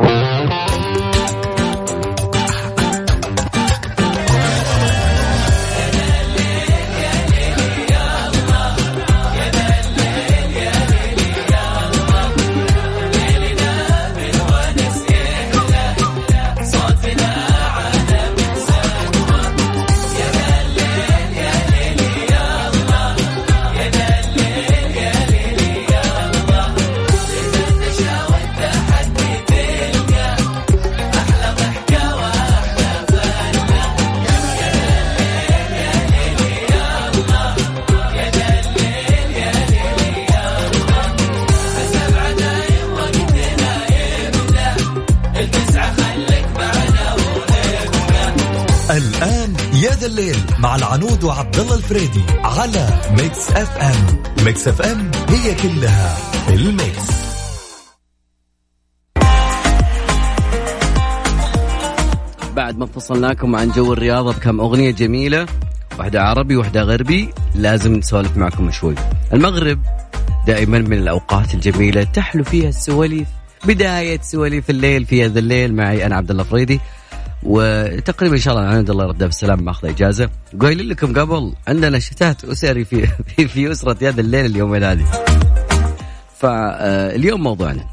الآن الفريدي على Mix FM. Mix FM هي كلها ال mix. بعد ما فصلناكم عن جو الرياضة بكم أغنية جميلة واحدة عربي واحدة غربي لازم نسولف معكم شوي. المغرب دائما من الأوقات الجميلة تحلو فيها السواليف بداية سواليف الليل في هذا الليل. معي أنا عبد الله فريدي. وتقريبا إن شاء الله عند الله يرده بالسلام ماخذ إجازة. قايلين لكم قبل عندنا شتات أسري في في, في أسرة يد الليل اليومين هذه فاليوم موضوعنا.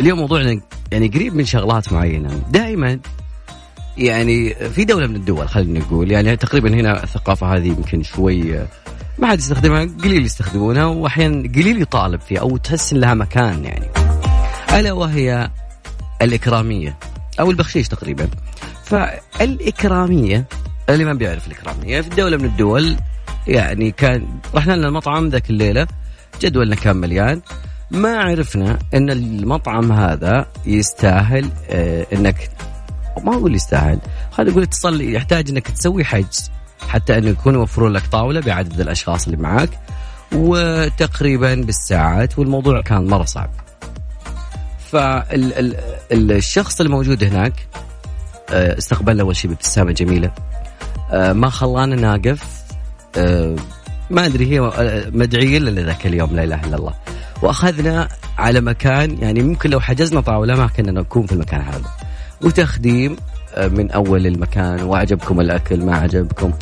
اليوم موضوعنا يعني قريب من شغلات معينة. دائما يعني في دولة من الدول خلينا نقول يعني تقريبا هنا الثقافة هذه يمكن شوي ما حد يستخدمها قليل يستخدمونها واحيانا قليل يطالب فيها أو تحس لها مكان يعني. ألا وهي الإكرامية. أو البخشيش تقريبا. فالإكرامية اللي ما بيعرف الإكرامية في دوله من الدول يعني كان رحنا لنا المطعم ذاك الليلة جدولنا كان مليان. ما عرفنا إن المطعم هذا يستاهل آه إنك ما أقول يستاهل خلينا نقول تصل يحتاج إنك تسوي حجز حتى إنه يكون يوفرون لك طاولة بعدد الأشخاص اللي معاك وتقريبا بالساعات والموضوع كان مرة صعب. فالشخص الموجود هناك آه، استقبلنا أول شيء بابتسامة جميلة. آه، ما خلانا ناقف. آه، ما أدري هي مدعية لنا ذاك اليوم لا إله إلا الله. وأخذنا على مكان يعني ممكن لو حجزنا طاولة ما كنا نكون في المكان هذا. وتخديم من أول المكان وعجبكم الأكل ما عجبكم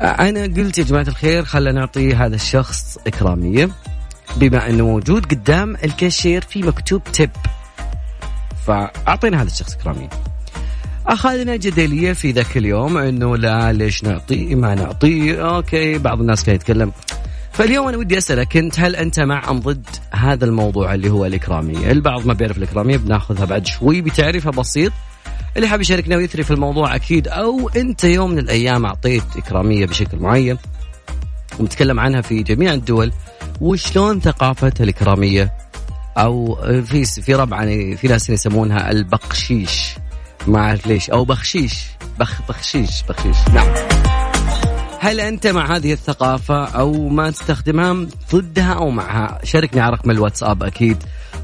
أنا قلت يا جماعة الخير خلينا نعطي هذا الشخص إكرامية. بما أنه موجود قدام الكاشير في مكتوب tip فأعطينا هذا الشخص إكرامية أخذنا جدلية في ذاك اليوم أنه لا ليش نعطيه ما نعطيه okay بعض الناس كان يتكلم. فاليوم أنا ودي أسألك أنت هل أنت مع أم ضد هذا الموضوع اللي هو الاكراميه؟ البعض ما بيعرف الاكراميه بناخذها بعد شوي بتعريفها بسيط. اللي حاب يشاركنا ويثري في الموضوع أكيد أو أنت يوم من الأيام أعطيت إكرامية بشكل معين ونتكلم عنها في جميع الدول وشلون ثقافة الإكرامية؟ أو في في ربع يعني في ناس يسمونها البقشيش. ما أعرف ليش. أو بخشيش. بخ بخشيش. بخشيش. نعم. هل أنت مع هذه الثقافة أو ما تستخدمها ضدها أو معها؟ شاركني على رقم الواتساب أكيد.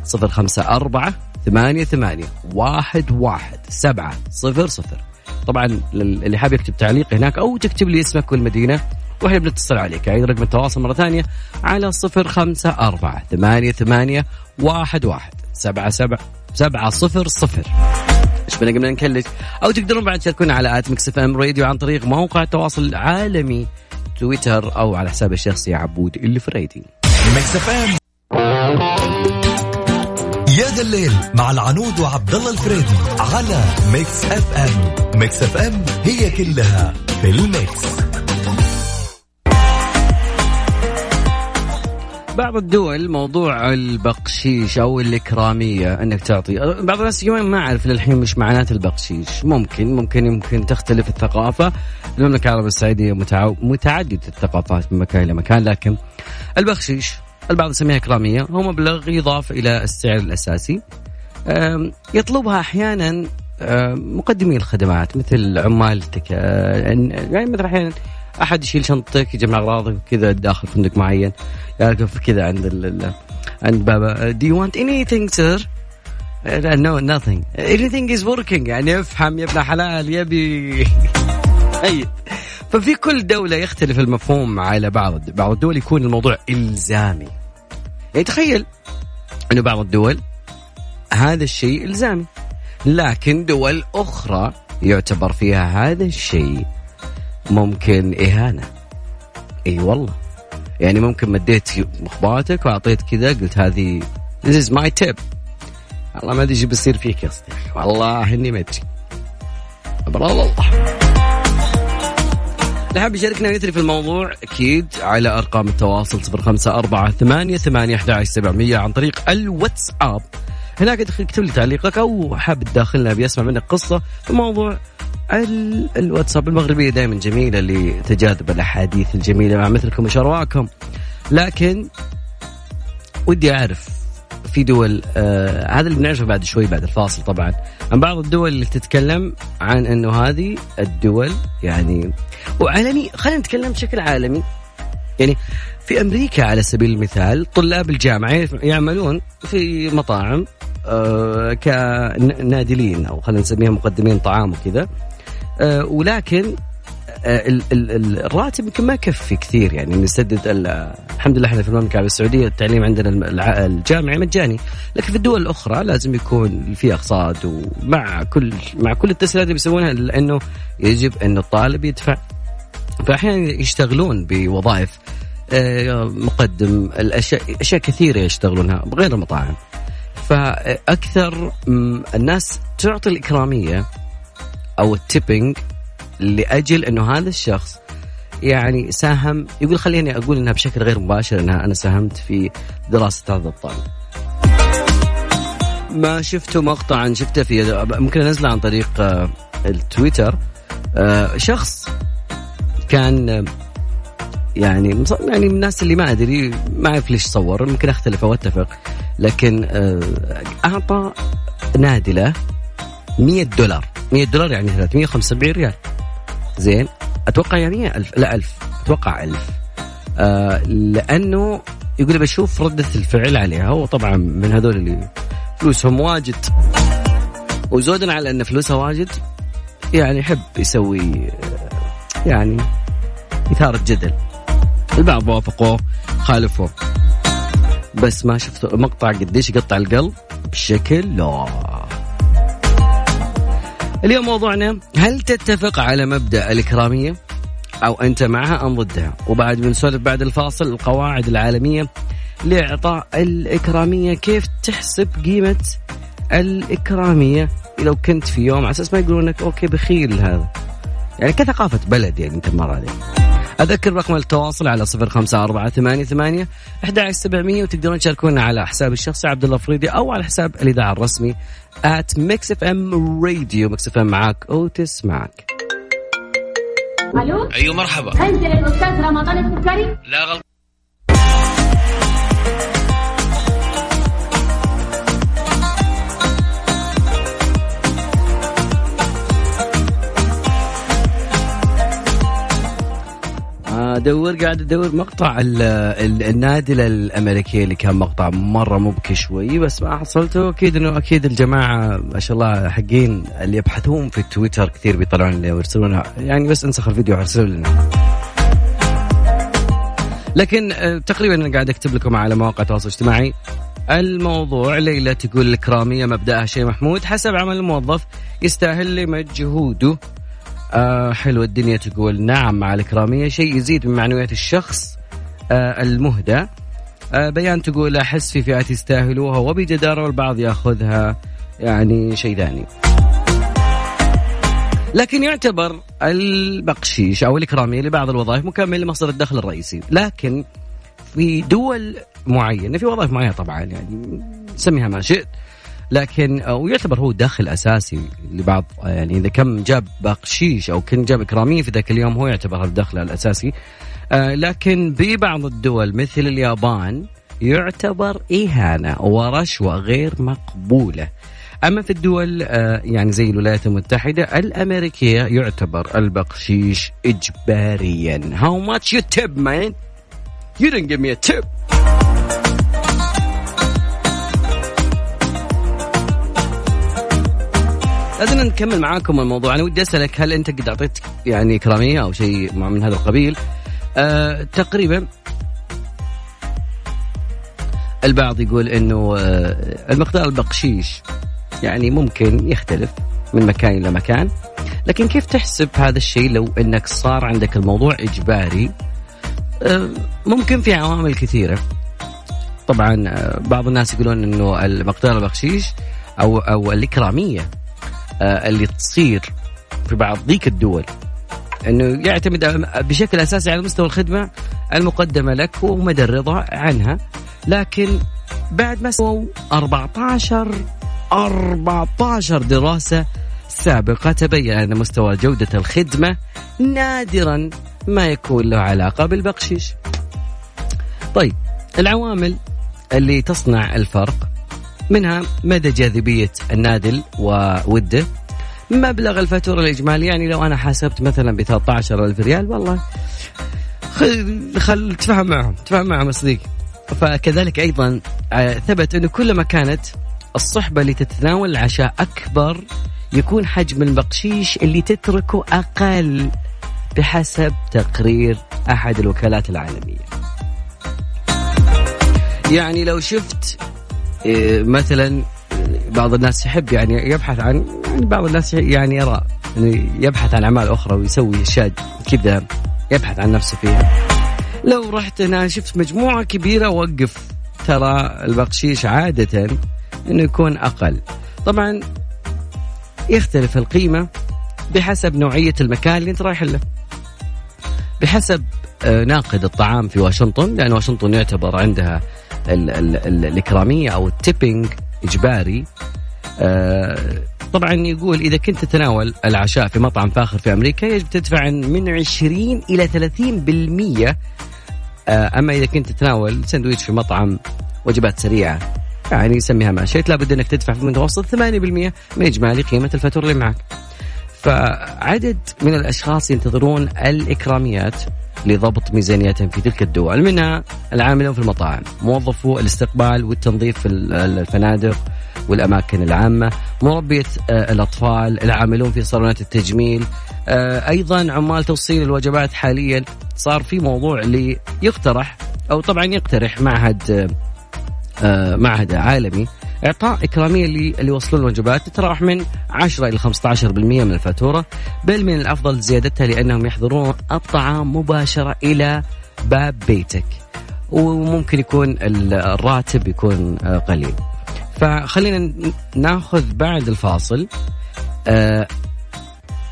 صفر خمسة أربعة ثمانية ثمانية واحد واحد سبعة صفر صفر. طبعا اللي حاب يكتب تعليق هناك أو تكتب لي اسمك والمدينة وإحنا بنتصل عليك. يعني رقم التواصل مرة ثانية على صفر خمسة أربعة ثمانية ثمانية واحد واحد سبعة سبعة سبعة صفر صفر. إيش بنا قبل نكلش؟ أو تقدرون بعد تشاركونا على at Mix FM Radio عن طريق موقع التواصل العالمي تويتر أو على حسابي الشخصي عبود الريتنج Mix FM. يا ذا الليل مع العنود وعبد الله الفريدي على Mix FM. Mix FM هي كلها في ال mix. بعض الدول موضوع البقشيش أو الإكرامية إنك تعطي. بعض الناس ما أعرف للحين مش معنات البقشيش. ممكن ممكن يمكن تختلف الثقافة. المملكة العربية السعودية متعددة الثقافات من مكان إلى مكان لكن البخشيش البعض يسميها إكرامية. هو مبلغ يضاف إلى السعر الأساسي. يطلبها أحيانا مقدمي الخدمات مثل عمال يعني مثل أحيانا أحد يشيل شنطتك يجمع أغراضك كذا داخل فندق معين. يقف كذا عند ال عند بابا. Do you want anything sir? No nothing. Anything is working. يعني افهم يا ابن حلال يبي. أي. ففي كل دولة يختلف المفهوم على بعض بعض الدول يكون الموضوع إلزامي. يعني تخيل أنه بعض الدول هذا الشيء إلزامي لكن دول أخرى يعتبر فيها هذا الشيء ممكن إهانة. إي والله. يعني ممكن مديت مخباتك وأعطيت كذا قلت هذه This is my tip. والله ما أدري إيش بيصير فيك يا صديقي والله إني ما أدري. ابرا الله اللي حاب يشاركنا ويثري في الموضوع أكيد على أرقام التواصل 054 ثمانية ثمانية 11 700 عن طريق الواتساب. هناك اكتب لي تعليقك أو حاب تداخلنا بيسمع منك قصة في موضوع الواتساب المغربية دائما جميلة لتجاذب الأحاديث الجميلة مع مثلكم وشرواكم لكن ودي أعرف في دول آه هذا اللي بنعرفه بعد شوي بعد الفاصل طبعا عن بعض الدول اللي تتكلم عن إنه هذه الدول يعني وعالمي خلينا نتكلم بشكل عالمي. يعني في أمريكا على سبيل المثال طلاب الجامعة يعملون في مطاعم آه كنادلين أو خلينا نسميها مقدمين طعام وكذا. آه ولكن آه الراتب يمكن ما يكفي كثير يعني نسدد الحمد لله إحنا في المملكة العربيه السعودية التعليم عندنا الجامعي مجاني. لكن في الدول الأخرى لازم يكون في أقساط ومع كل مع كل التسهيلات اللي بيسوونها لأنه يجب انه الطالب يدفع. فأحيانا يشتغلون بوظائف مقدم الاشياء أشياء كثيرة يشتغلونها غير المطاعم فأكثر الناس تعطي الإكرامية أو التيبنج لأجل إنه هذا الشخص يعني ساهم يقول خليني أقول إنها بشكل غير مباشر إنها أنا ساهمت في دراسة هذا الطالب. ما شفته مقطعا شفته في ممكن أنزله عن طريق آه، التويتر آه، شخص كان يعني يعني من الناس اللي ما أدري ما أعرف ليش صور ممكن أختلف أو أتفق لكن آه، أعطى نادلة 100 دولار. 100 دولار يعني 375 ريال. زين؟ أتوقع يعني ألف لا ألف. أتوقع ألف. آه لأنه يقول بشوف ردة الفعل عليها هو طبعا من هذول اللي فلوسهم واجد. وزودا على أن فلوسها واجد يعني يحب يسوي آه، يعني إثارة جدل. البعض وافقوه خالفوه بس ما شفت مقطع قديش يقطع القلب بشكل لا اليوم موضوعنا هل تتفق على مبدأ الإكرامية؟ أو أنت معها أم ضدها؟ وبعد بنسولف بعد الفاصل القواعد العالمية لإعطاء الإكرامية كيف تحسب قيمة الإكرامية؟ لو كنت في يوم على أساس ما يقولون لك أوكي بخيل هذا. يعني كثقافة بلد يعني أنت مر عليه أذكر رقم التواصل على صفر خمسة أربعة ثمانية ثمانية أحد سبعمية وتقدرون تشاركونا على حساب الشخصي عبد الله فريدي أو على حساب الإذاعة الرسمي at ميكس اف ام راديو ميكس اف ام معك أوتس معك ألو؟ أيوه مرحبا. أنزل الأستاذ رمضان السكري لا غلط. ادور قاعد ادور مقطع ال ال النادله الامريكيه اللي كان مقطع مرة مبكي شوي بس ما حصلته. أكيد انه أكيد الجماعة ما شاء الله حقين اللي يبحثون في تويتر كثير بيطلعون لنا ويرسلونها يعني بس انسخ الفيديو وارسلوا لنا. لكن آه، تقريبا أنا قاعد أكتب لكم على مواقع التواصل الاجتماعي. الموضوع ليلى تقول الكرامية مبدأها شيء محمود حسب عمل الموظف يستاهل مجهوده آه حلوة الدنيا تقول نعم مع الإكرامية. شيء يزيد من معنويات الشخص آه المهدى. آه بيان تقول أحس في فئات يستاهلوها وبجدارة والبعض يأخذها يعني شيء ثاني. لكن يعتبر البقشيش أو الإكرامية لبعض الوظائف مكمل لمصدر الدخل الرئيسي. لكن في دول معينة في وظائف معينة طبعا يعني سميها ما شئت لكن ويعتبر هو دخل أساسي لبعض يعني إذا كم جاب بقشيش أو كان جاب إكرامية في ذاك اليوم هو يعتبر الدخل الأساسي. آه، لكن ببعض الدول مثل اليابان يعتبر إهانة ورشوة غير مقبولة. أما في الدول آه، يعني زي الولايات المتحدة الأمريكية يعتبر البقشيش اجباريا. how much you tip man You didn't give me a tip. لازم نكمل معاكم الموضوع. أنا ودي أسألك هل أنت قد اعطيت يعني كرامية أو شيء من هذا القبيل؟ آه تقريبا البعض يقول إنه آه، المقدار البقشيش يعني ممكن يختلف من مكان إلى مكان لكن كيف تحسب هذا الشيء لو إنك صار عندك الموضوع إجباري؟ آه، ممكن في عوامل كثيرة. طبعا آه، بعض الناس يقولون إنه المقدار البقشيش أو أو الاكراميه اللي تصير في بعض ذيك الدول إنه يعتمد بشكل أساسي على مستوى الخدمة المقدمة لك ومدى الرضا عنها لكن بعد ما سووا 14 14 دراسة سابقة تبين أن مستوى جودة الخدمة نادرا ما يكون له علاقة بالبقشيش. طيب العوامل اللي تصنع الفرق منها مدى جاذبية النادل ووده مبلغ الفاتورة الإجمالي يعني لو أنا حاسبت مثلا ب 13000 ريال والله خل, خل تفهم معهم تفهم معهم صديقي فكذلك أيضا آه، ثبت أنه كلما كانت الصحبة اللي تتناول العشاء أكبر يكون حجم البقشيش اللي تتركه أقل بحسب تقرير أحد الوكالات العالمية. يعني لو شفت مثلا بعض الناس يحب يعني يبحث عن بعض الناس يعني يرى يعني يبحث عن أعمال أخرى ويسوي أشياء كذا يبحث عن نفسه فيها. لو رحت أنا شفت مجموعة كبيرة وقف ترى البقشيش عادة إنه يكون أقل. طبعا يختلف القيمة بحسب نوعية المكان اللي أنت رايح له. بحسب آه، ناقد الطعام في واشنطن لأن واشنطن يعتبر عندها ال ال ال الإكرامية أو التيبنج إجباري. آه، طبعا يقول إذا كنت تتناول العشاء في مطعم فاخر في أمريكا يجب تدفع من 20 إلى 30% آه، أما إذا كنت تتناول سندويش في مطعم وجبات سريعة. يعني يسميها ما شئت لابد أنك تدفع في المتوسط 8% من إجمالي قيمة الفاتورة اللي معك. فعدد من الأشخاص ينتظرون الإكراميات. لضبط ميزانيتهم في تلك الدول. منها العاملون في المطاعم. موظفو الاستقبال والتنظيف في الفنادق والأماكن العامة. مربية آه، الأطفال العاملون في صالونات التجميل. آه، أيضا عمال توصيل الوجبات حاليا. صار في موضوع اللي يقترح أو طبعا يقترح معهد آه، معهد عالمي. إعطاء إكرامية اللي يوصلون الوجبات. تتراوح من 10 إلى 15% من الفاتورة. بل من الأفضل زيادتها لأنهم يحضرون الطعام مباشرة إلى باب بيتك. وممكن يكون الراتب يكون آه، قليل. فخلينا ناخذ بعد الفاصل آه،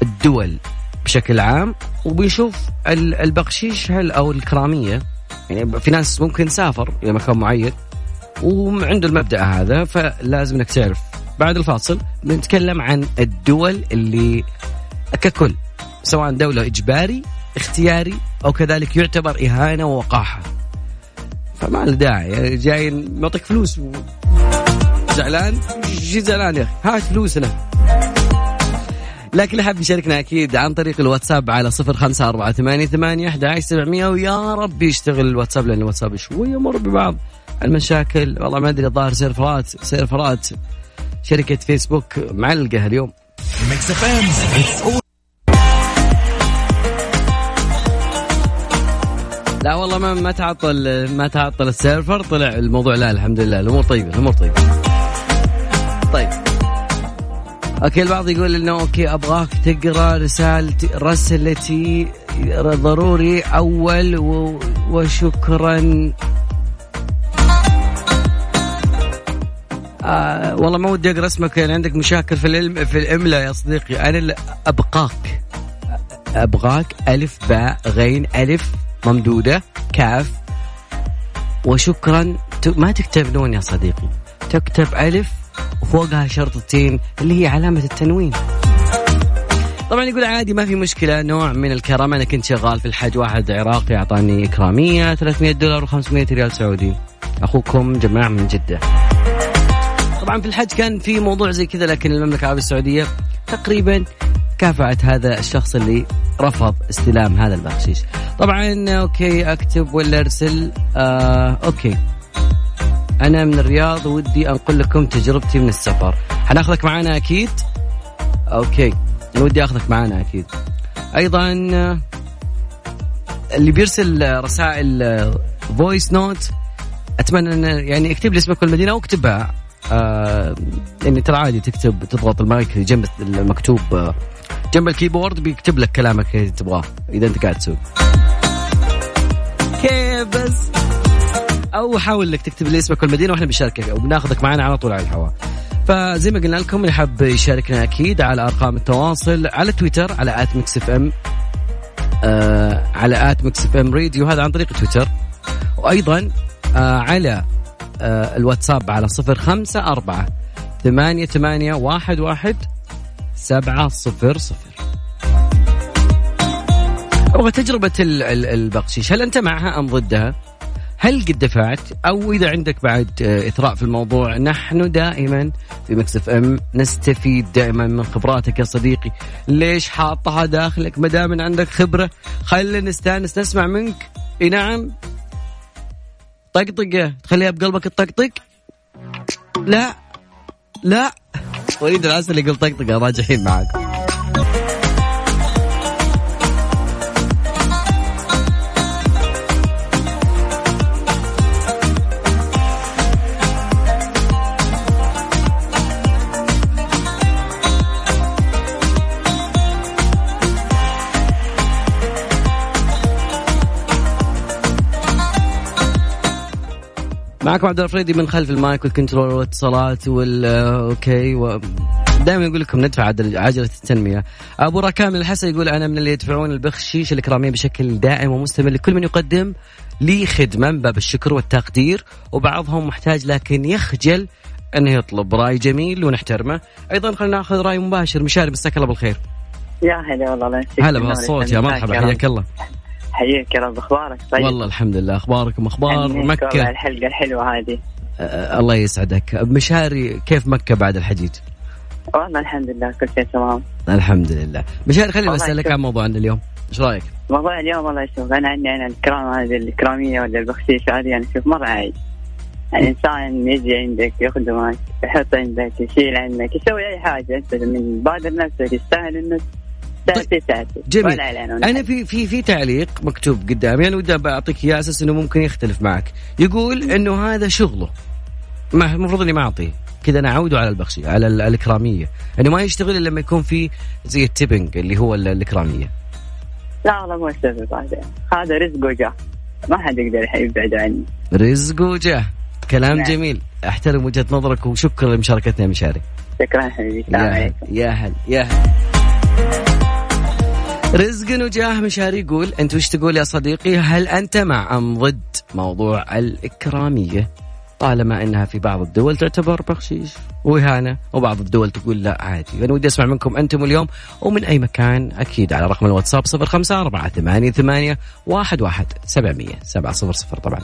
الدول بشكل عام وبنشوف البقشيش هل أو الكرامية. يعني في ناس ممكن سافر إلى مكان معين. وعنده المبدأ هذا فلازم إنك تعرف. بعد الفاصل بنتكلم عن الدول اللي ككل سواء دولة إجباري اختياري أو كذلك يعتبر إهانة ووقاحة. فما له داعي جاي نعطيك فلوس و... زعلان؟ شي زعلان يا أخي؟ هات فلوسنا. لكن اللي حاب يشاركنا أكيد عن طريق الواتساب على صفر خمسة أربعة ثمانية ثمانية ويا رب يشتغل الواتساب لأن الواتساب شوي يمر ببعض. المشاكل. والله ما أدري الظاهر servers سيرفرات شركة فيسبوك معلقة اليوم. لا والله ما ما تعطل ما تعطل السيرفر طلع الموضوع. لا الحمد لله الأمور طيبة الأمور طيبة. طيب. okay البعض يقول إنه okay أبغاك تقرأ رسالتي رسالتي ضروري أول وشكرا. آه والله ما ودي أقرأ اسمك يعني عندك مشاكل في العلم في الاملاء يا صديقي. أنا أبغاك. أبغاك ألف باء غين ألف ممدودة كاف. وشكرا ما تكتب نون يا صديقي. تكتب ألف وفوقها شرطتين اللي هي علامة التنوين. طبعا يقول عادي ما في مشكلة. نوع من الكرم أنا كنت شغال في الحج واحد عراقي أعطاني إكرامية 300 دولار و500 ريال سعودي. أخوكم جماعة من جدة. طبعا في الحج كان في موضوع زي كذا لكن المملكة العربية السعودية تقريبا كافأت هذا الشخص اللي رفض استلام هذا البخشيش. طبعا okay أكتب ولا أرسل؟ آه okay. أنا من الرياض ودي أنقل لكم تجربتي من السفر. حناخذك معنا أكيد؟ okay ودي أخذك معنا أكيد. أيضا اللي بيرسل رسائل voice note أتمنى ان يعني اكتب لي اسمك والمدينة أو اكتبها آه يعني ترى عادي تكتب تضغط المايك جنب المكتوب آه جنب ال keyboard بيكتب لك كلامك اللي تبغاه إذا أنت قاعد تسوق. كيف بس؟ أو حاول إنك تكتب لي اسمك والمدينة وإحنا بنشاركك وبناخذك معنا على طول على الهواء. فزي ما قلنا لكم اللي حاب يشاركنا أكيد على أرقام التواصل على تويتر على at ميكس إف إم آه على at ميكس إف إم راديو هذا عن طريق تويتر. وأيضا آه على الواتساب على صفر خمسة أربعة ثمانية ثمانية واحد واحد سبعة صفر صفر. أبغى تجربة ال- ال- البقشيش هل أنت معها أم ضدها؟ هل قد دفعت؟ أو إذا عندك بعد آه، إثراء في الموضوع نحن دائما في مكس إف إم نستفيد دائما من خبراتك يا صديقي. ليش حاطها داخلك؟ ما دام عندك خبرة خلينا نستانس نسمع منك. إي نعم. طقطقة. تخليها بقلبك الطقطق. لا. لا. وليد العسل يقول طقطقة. راجعين معاكم معكم عبد الله الفريدي من خلف ال mic وال control والاتصالات وال okay و... دائما يقول لكم ندفع عدل- عجلة التنمية. أبو راكام الحسن يقول أنا من اللي يدفعون البخشيش الإكرامية بشكل دائم ومستمر لكل من يقدم لي خدمة من باب الشكر والتقدير وبعضهم محتاج لكن يخجل إنه يطلب رأي جميل ونحترمه. أيضا خلينا نأخذ رأي مباشر مشاري مساك الله بالخير. يا هلا والله هلا بهالصوت يا. مرحبا. حياك الله. حياك يا رب أخبارك طيب؟ والله الحمد لله أخباركم؟ أخبار مكة؟ الحلقة الحلوة هذه. الله يسعدك. مشاري كيف مكة بعد الحديد؟ والله الحمد لله كل شيء تمام. الحمد لله. مشاري خليني اسالك. عن موضوعنا اليوم. إيش رأيك؟ موضوع اليوم والله شوف أنا عندي أنا الكرام هذه الاكراميه ولا البخشيش هذه يعني شوف مرة عايز يعني إنسان يجي عندك يخدمك يحط عندك يشيل عندك يسوي أي حاجة انت من بادر نفسك يستاهل انه تاتي جميل. أنا في في في تعليق مكتوب قدامي أنا ودي بعطيك إياه أساس إنه ممكن يختلف معك. يقول إنه هذا شغله. ما المفروض إني ما أعطيه. كذا أنا أعوده على البخشي على ال- الإكرامية. إنه ما يشتغل إلا لما يكون في زي التيبنج اللي هو ال- الإكرامية. لا والله مو السبب هذا. هذا رزق وجاه ما حد يقدر يبعد عني. رزق وجاه كلام نعم. جميل. أحترم وجهة نظرك وشكرا لمشاركتنا يا مشاري. شكرا حبيبي. يا هل يا هل يا هل. رزق وجاه مشاري يقول أنت وش تقول يا صديقي؟ هل أنت مع أم ضد موضوع الإكرامية؟ طالما إنها في بعض الدول تعتبر بخشيش. واهانه وبعض الدول تقول لا عادي. أنا ودي أسمع منكم أنتم اليوم ومن أي مكان أكيد على رقم الواتساب 054 88 ثمانية واحد سبعمية. سبعة صفر صفر طبعا.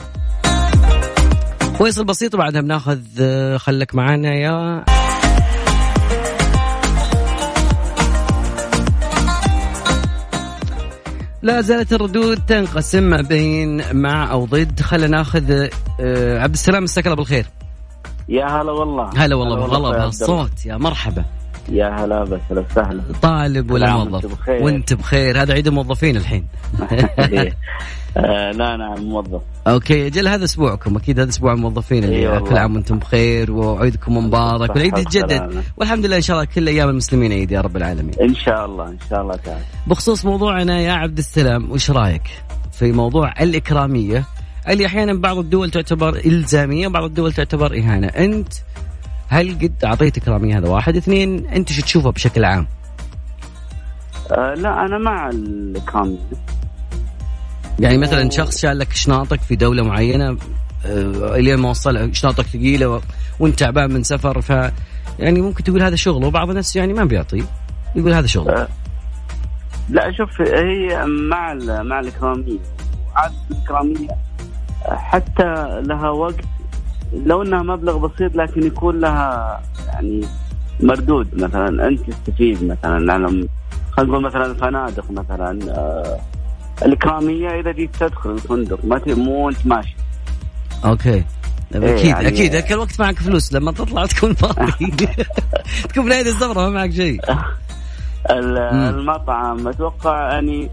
فيصل بسيط وبعدها بناخذ آه، خلك معانا يا لا زالت الردود تنقسم ما بين مع أو ضد. خلينا ناخذ آه، عبد السلام مساك الله بالخير. يا هلا والله. هلا والله بالغلط. الصوت يا مرحبا. يا هلا بس هلا وسهلا. طالب ولا موظف؟ بخير. وانت بخير. هذا عيد الموظفين الحين. آه، لا نعم موظف. أوكي أجل هذا أسبوعكم. أكيد هذا أسبوع الموظفين اللي والله. كل عام وأنتم بخير وعيدكم مبارك والعيد يتجدد. والحمد لله إن شاء الله كل أيام المسلمين عيد يا رب العالمين. إن شاء الله إن شاء الله تعالى. بخصوص موضوعنا يا عبد السلام وش رأيك في موضوع الإكرامية؟ اللي أحيانا بعض الدول تعتبر إلزامية وبعض الدول تعتبر إهانة. أنت هل قد أعطيت اكراميه هذا واحد؟ اثنين أنت شو تشوفه بشكل عام؟ آه، لا أنا مع الاكرام يعني مثلا شخص شال لك شناطك في دولة معينة آه، الين ما وصل شناطك ثقيلة و- وأنت تعبان من سفر ف يعني ممكن تقول هذا شغله وبعض الناس يعني ما بيعطي يقول هذا شغله. آه. لا شوف هي مع ال- مع الإكرامية. عادة الإكرامية حتى لها وقت لو إنها مبلغ بسيط لكن يكون لها يعني مردود مثلا أنت تستفيد مثلا على خلينا نقول مثلا الفنادق مثلا آه، الإكرامية إذا جيت تدخل الفندق ما مو انت ماشي. أوكي. أكيد يعني- أكيد ذاك الوقت معك فلوس لما تطلع تكون فاضي. تكون بنهاية الزمره ما معك شيء. المطعم أتوقع يعني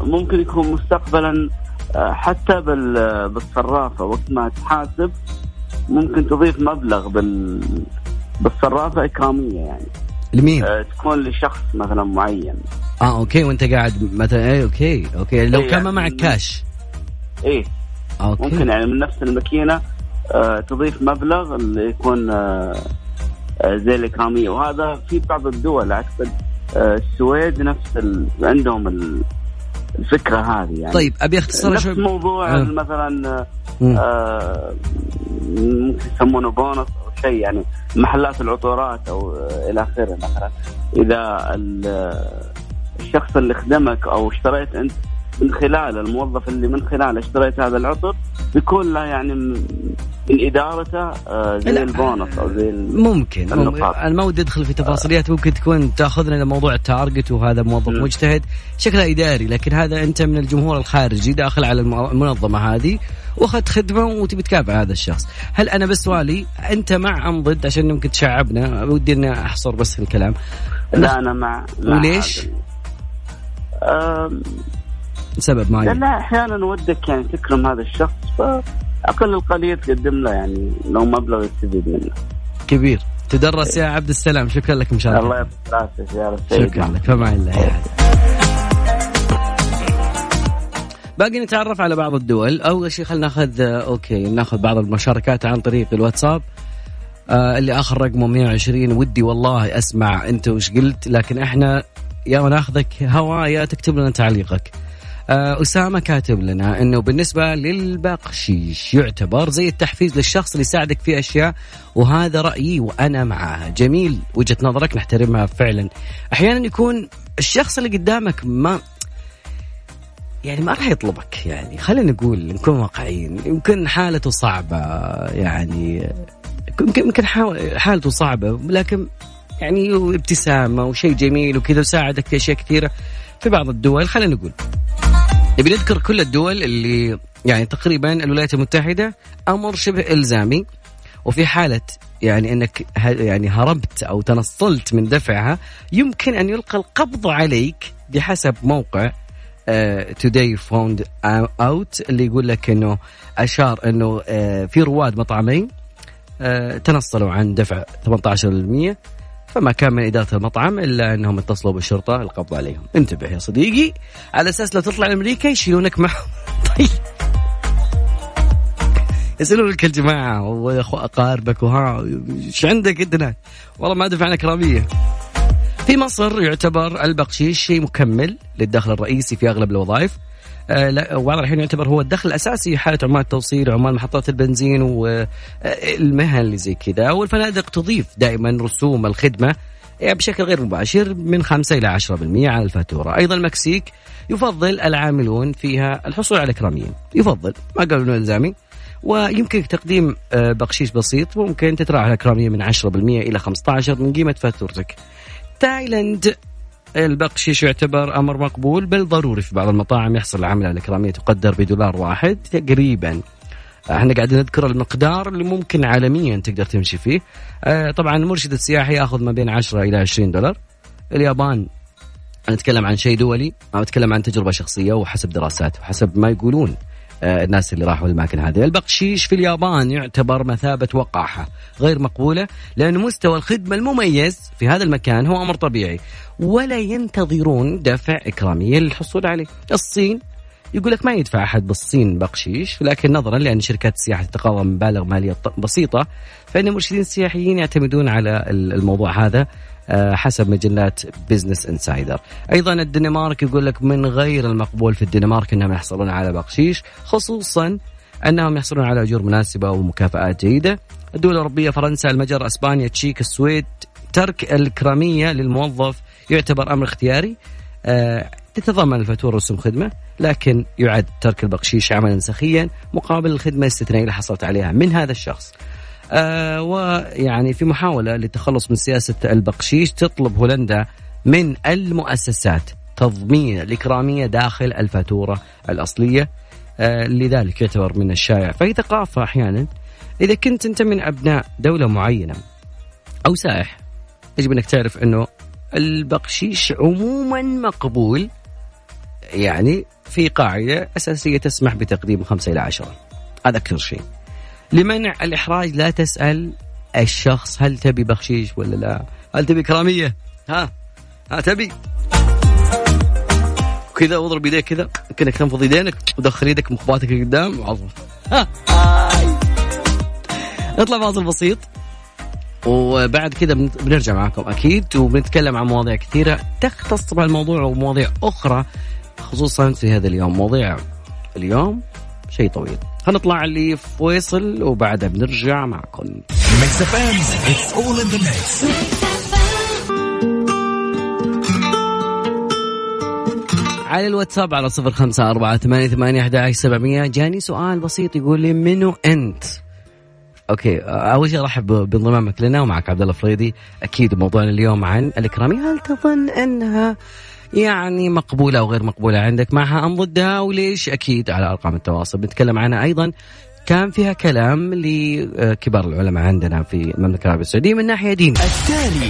ممكن يكون مستقبلا آه، حتى بال- بالصرافة وقت ما تحاسب ممكن تضيف مبلغ بال بالصرافة إكرامية يعني. لمين؟ آه، تكون لشخص مثلا معين. آه okay وأنت قاعد مثلا اي okay okay. لو إيه كان ما يعني معك كاش إيه. okay. ممكن يعني من نفس الماكينة آه، تضيف مبلغ اللي يكون آه، آه، زي الإكرامية. وهذا في بعض الدول اعتقد آه، السويد نفس ال... عندهم ال- الفكرة هذه يعني. طيب أبي اختصرها نفس شوي. موضوع آه. مثلا. آه، ممكن يسمونه بونص أو شيء يعني محلات العطورات أو إلى آخره مثلا إذا ال- الشخص اللي خدمك أو اشتريت أنت من خلال الموظف اللي من خلاله اشتريت هذا العطر بيكون له يعني من إدارته آه، زي لا. البونص أو زي ممكن, ممكن. أنا ما ودي أدخل في تفاصيليات ممكن تكون تأخذنا لموضوع التارجت وهذا موظف. مجتهد شكله إداري لكن هذا أنت من الجمهور الخارجي داخل على المنظمة هذه واخذت خدمة وتبي تكافئ هذا الشخص. هل أنا بس سؤالي أنت مع أم ضد؟ عشان يمكن تشعبنا. ودي إني أحصر بس الكلام. لا أنا مع, مع وليش؟ آم، سبب معين. لا أحيانا ودك يعني تكرم هذا الشخص فأقل القليل تقدم له يعني لو مبلغ يستفيد منه. كبير. تدرس يا عبد السلام. شكرا لك مشاركة الله. يعطيك العافية يا السيد شكرا لك. فمع الله يا هلا. باقي نتعرف على بعض الدول. أول شيء خلينا ناخذ أوكي ناخذ بعض المشاركات عن طريق الواتساب. آه اللي آخر رقمه 120 ودي والله أسمع أنت وش قلت لكن إحنا يا ناخذك هوا يا تكتب لنا تعليقك. آه أسامة كاتب لنا أنه بالنسبة للبقشيش يعتبر زي التحفيز للشخص اللي يساعدك في أشياء وهذا رأيي وأنا معها جميل وجهة نظرك نحترمها فعلا. أحيانا يكون الشخص اللي قدامك ما يعني ما راح يطلبك يعني خلينا نقول نكون واقعيين يمكن حالته صعبة يعني يمكن يمكن حا- حالته صعبة لكن يعني ابتسامة وشيء جميل وكذا وساعدك في أشياء كثيرة في بعض الدول خلينا نقول. نبي نذكر كل الدول اللي يعني تقريبا الولايات المتحدة أمر شبه إلزامي وفي حالة يعني أنك ه- يعني هربت أو تنصلت من دفعها يمكن أن يلقى القبض عليك بحسب موقع Today Found Out اللي يقول لك إنه أشار إنه آه، في رواد مطعمين آه، تنصلوا عن دفع 18% فما كان من إدارة المطعم إلا أنهم اتصلوا بالشرطة القبض عليهم. انتبه يا صديقي على أساس لو تطلع لأمريكا يشيلونك معهم. طيب. يسألونك الجماعة وأخو أقاربك وها إيش عندك أنت؟ والله ما دفعنا كرامية. في مصر يعتبر البقشيش شيء مكمل للدخل الرئيسي في أغلب الوظائف. آه، وبعض الحين يعتبر هو الدخل الأساسي حالة عمال التوصيل وعمال محطات البنزين والمهن اللي زي كذا. والفنادق تضيف دائما رسوم الخدمة يعني بشكل غير مباشر من 5 إلى 10% على الفاتورة، أيضا المكسيك يفضل العاملون فيها الحصول على كراميه، يفضل ما قالوا إنه إلزامي. ويمكن تقديم آه، بقشيش بسيط ممكن تتراوح الكراميه من 10% إلى 15 من قيمة فاتورتك. تايلاند. البقشيش يعتبر أمر مقبول؟ بل ضروري في بعض المطاعم يحصل العمل على كراميه تقدر بدولار واحد تقريبا. إحنا قاعدين نذكر المقدار اللي ممكن عالميا تقدر تمشي فيه. آه، طبعا المرشد السياحي يأخذ ما بين 10 إلى 20 دولار. اليابان نتكلم عن شيء دولي ما نتكلم عن تجربة شخصية وحسب دراسات وحسب ما يقولون. آه، الناس اللي راحوا الاماكن هذه. البقشيش في اليابان يعتبر مثابة وقاحة غير مقبولة لأن مستوى الخدمة المميز في هذا المكان هو أمر طبيعي. ولا ينتظرون دفع اكراميه للحصول عليه. الصين يقول لك ما يدفع أحد بالصين بقشيش لكن نظرا لأن شركات السياحة تتقاضى مبالغ مالية بسيطة فإن المرشدين السياحيين يعتمدون على ال- الموضوع هذا. آه، حسب مجلات Business Insider أيضا الدنمارك يقول لك من غير المقبول في الدنمارك إنهم يحصلون على بقشيش خصوصا إنهم يحصلون على أجور مناسبة ومكافآت جيدة الدول الأوروبية فرنسا المجر إسبانيا تشيك السويد ترك الكرامية للموظف يعتبر أمر اختياري آه، تتضمن الفاتوره رسوم خدمة لكن يعد ترك البقشيش عملا سخيا مقابل الخدمة الاستثنائيه اللي حصلت عليها من هذا الشخص. آه ويعني في محاولة للتخلص من سياسة البقشيش تطلب هولندا من المؤسسات تضمين الإكرامية داخل الفاتورة الأصلية. آه لذلك يعتبر من الشائع. فهي ثقافة أحيانا إذا كنت أنت من أبناء دولة معينة أو سائح يجب أنك تعرف أنه البقشيش عموما مقبول يعني في قاعدة أساسية تسمح بتقديم خمسة إلى عشرة. هذا أكثر شيء. لمنع الإحراج لا تسأل الشخص هل تبي بخشيش ولا لا. هل تبي كرامية؟ ها ها تبي. كذا واضرب يديك كذا. كأنك تنفض يدينك ودخل يدك مخباتك لقدام وعظم ها. نطلع فاصل بسيط. وبعد كذا بن- بنرجع معكم أكيد وبنتكلم عن مواضيع كثيرة تختص طبعا الموضوع ومواضيع أخرى خصوصا في هذا اليوم. مواضيع اليوم شيء طويل. هنطلع اللي فيصل وبعدها بنرجع معكم. على الواتساب على صفر خمسة أربعة ثمانية ثمانية أحد سبعمية. جاني سؤال بسيط يقول لي منو أنت؟ أوكي أول شيء أرحب بانضمامك لنا ومعك عبد الله فريدي. أكيد موضوعنا اليوم عن الإكرامية. هل تظن أنها يعني مقبولة أو غير مقبولة عندك معها أم ضدها وليش؟ أكيد على أرقام التواصل بنتكلم عنها أيضا. كان فيها كلام لكبار العلماء عندنا في المملكة العربية السعودية من ناحية دين التالي.